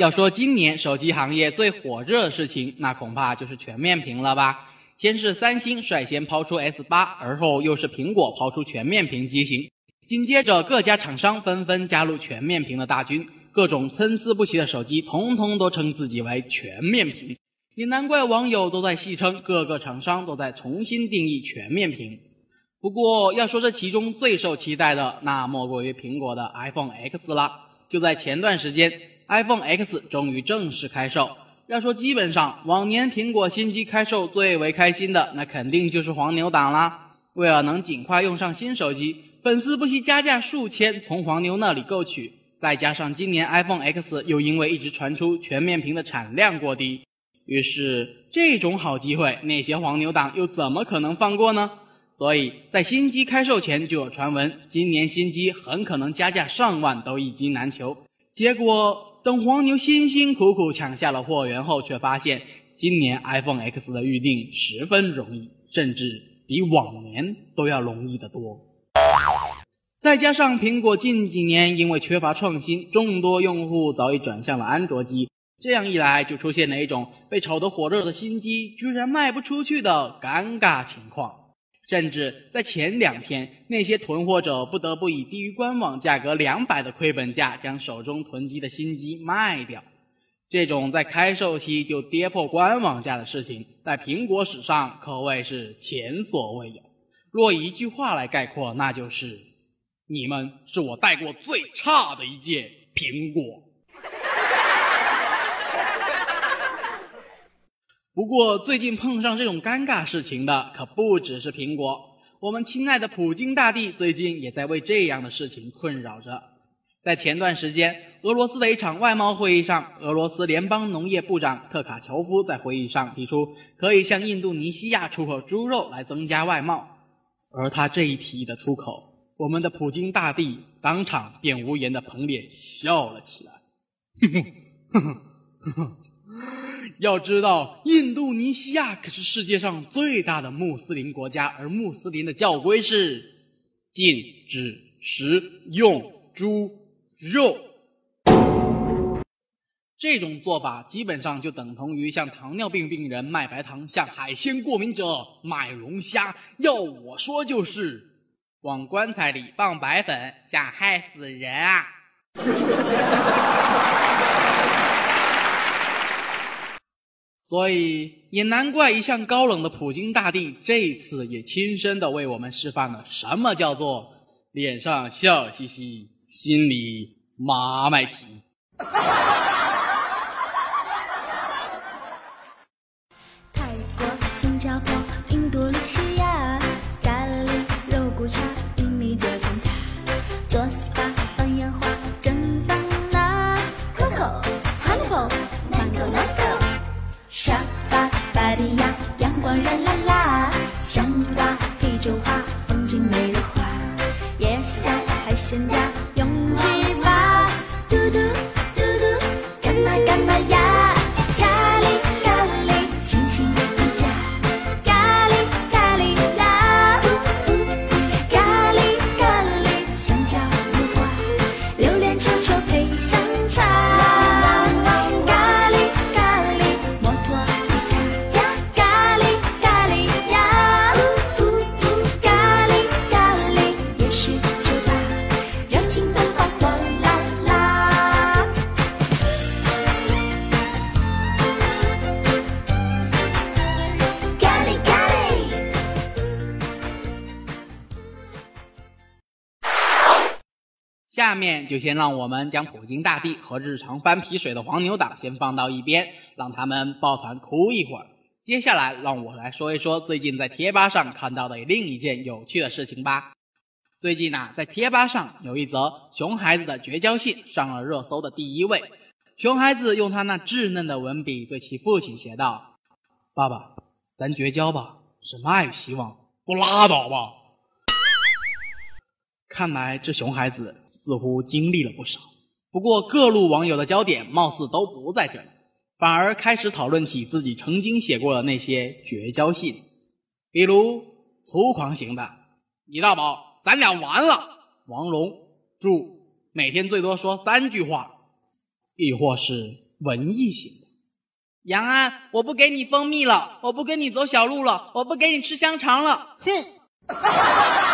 要说今年手机行业最火热的事情，那恐怕就是全面屏了吧。先是三星率先抛出 S 八，而后又是苹果抛出全面屏机型，紧接着各家厂商纷纷加入全面屏的大军，各种参差不齐的手机统统都称自己为全面屏，也难怪网友都在戏称各个厂商都在重新定义全面屏。不过要说这其中最受期待的，那莫过于苹果的 iPhone X 了。就在前段时间，iPhone X 终于正式开售。要说基本上，往年苹果新机开售最为开心的，那肯定就是黄牛党啦。为了能尽快用上新手机，粉丝不惜加价数千从黄牛那里购取。再加上今年 iPhone X 又因为一直传出全面屏的产量过低，于是这种好机会，那些黄牛党又怎么可能放过呢？所以在新机开售前就有传闻，今年新机很可能加价上万都一机难求。结果。等黄牛辛辛苦苦抢下了货源后，却发现今年 iPhone X 的预定十分容易，甚至比往年都要容易得多。再加上苹果近几年因为缺乏创新，众多用户早已转向了安卓机，这样一来就出现了一种被炒得火热的新机居然卖不出去的尴尬情况。甚至在前两天，那些囤货者不得不以低于官网价格两百的亏本价将手中囤积的新机卖掉。这种在开售期就跌破官网价的事情，在苹果史上可谓是前所未有。若一句话来概括，那就是：你们是我带过最差的一届苹果。不过，最近碰上这种尴尬事情的可不只是苹果。我们亲爱的普京大帝最近也在为这样的事情困扰着。在前段时间，俄罗斯的一场外贸会议上，俄罗斯联邦农业部长特卡乔夫在会议上提出，可以向印度尼西亚出口猪肉来增加外贸。而他这一提议的出口，我们的普京大帝当场便无言的捧脸笑了起来。要知道，印度尼西亚可是世界上最大的穆斯林国家，而穆斯林的教规是禁止食用猪肉。这种做法基本上就等同于向糖尿病病人卖白糖，向海鲜过敏者卖龙虾。要我说，就是往棺材里放白粉，想害死人啊！所以也难怪一向高冷的普京大帝这次也亲身的为我们示范了什么叫做脸上笑嘻嘻，心里马卖皮。泰国、新加坡、菜，海鲜家，用嘴巴，嘟嘟。下面就先让我们将普京大帝和日常翻皮水的黄牛党先放到一边，让他们抱团哭一会儿。接下来，让我来说一说最近在贴吧上看到的另一件有趣的事情吧。最近呐，在贴吧上有一则熊孩子的绝交信上了热搜的第一位。熊孩子用他那稚嫩的文笔对其父亲写道：“爸爸，咱绝交吧，什么爱与希望都拉倒吧。”看来这熊孩子。似乎经历了不少，不过各路网友的焦点貌似都不在这里，反而开始讨论起自己曾经写过的那些绝交信，比如粗狂型的“李大宝，咱俩完了”，王龙注每天最多说三句话，亦或是文艺型的。杨安，我不给你蜂蜜了，我不跟你走小路了，我不给你吃香肠了，哼！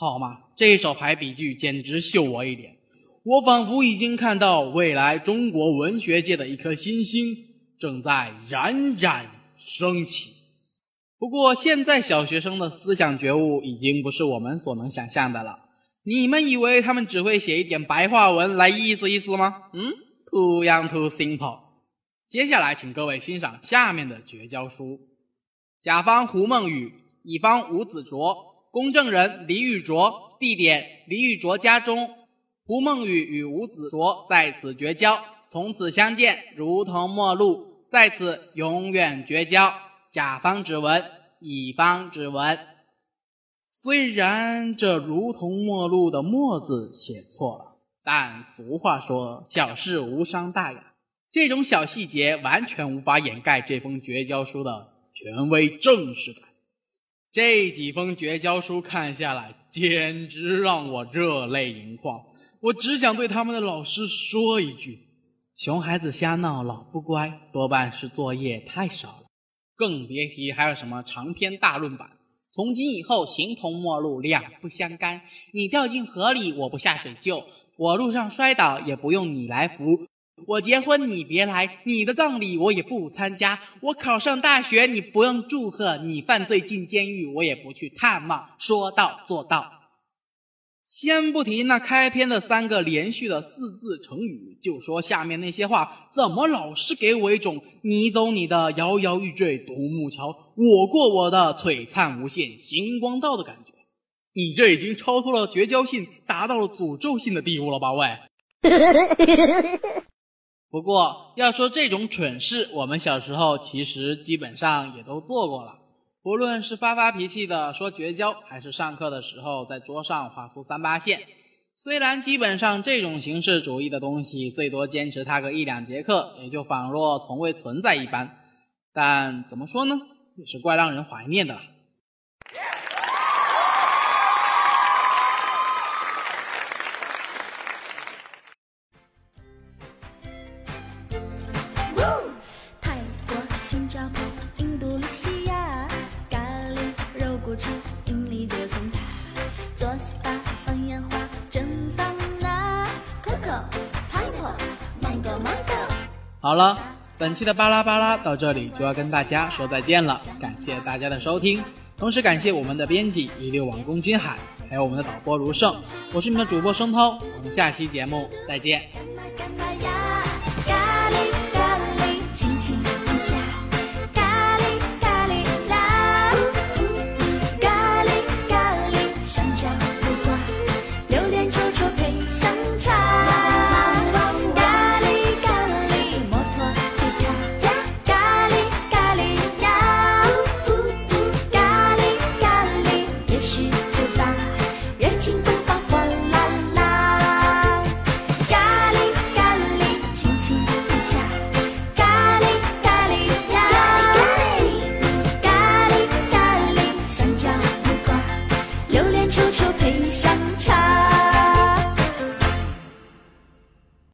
好嘛，这一手排比句简直秀我一脸，我仿佛已经看到未来中国文学界的一颗新星正在冉冉升起。不过，现在小学生的思想觉悟已经不是我们所能想象的了。你们以为他们只会写一点白话文来意思意思吗？嗯，too young too simple。接下来，请各位欣赏下面的绝交书：甲方胡梦雨，乙方吴子卓，公证人李宇卓，地点李宇卓家中。胡梦雨与吴子卓在此绝交，从此相见如同陌路，在此永远绝交。甲方指纹，乙方指纹。虽然这如同陌路的“陌”字写错了，但俗话说小事无伤大雅，这种小细节完全无法掩盖这封绝交书的权威正式感。这几封绝交书看下来，简直让我热泪盈眶。我只想对他们的老师说一句：熊孩子瞎闹，老不乖，多半是作业太少了。更别提还有什么长篇大论版。从今以后，形同陌路，两不相干。你掉进河里，我不下水救；我路上摔倒，也不用你来扶。我结婚，你别来；你的葬礼，我也不参加。我考上大学，你不用祝贺；你犯罪进监狱，我也不去探望。说到做到。先不提那开篇的三个连续的四字成语，就说下面那些话，怎么老是给我一种你走你的摇摇欲坠独木桥，我过我的璀璨无限星光道的感觉？你这已经超脱了绝交性，达到了诅咒性的地步了吧？喂！不过要说这种蠢事，我们小时候其实基本上也都做过了。不论是发发脾气的说绝交，还是上课的时候在桌上画出三八线，虽然基本上这种形式主义的东西最多坚持它个一两节课，也就仿若从未存在一般，但怎么说呢，也是怪让人怀念的。肉骨茶，印尼就从它。做 SPA 放烟花，蒸桑拿，Coco、Pineapple、Mango Mango。好了，本期的巴拉巴拉到这里就要跟大家说再见了，感谢大家的收听，同时感谢我们的编辑一六网龚君海，还有我们的导播卢胜，我是你们的主播声涛，我们下期节目再见。干嘛干嘛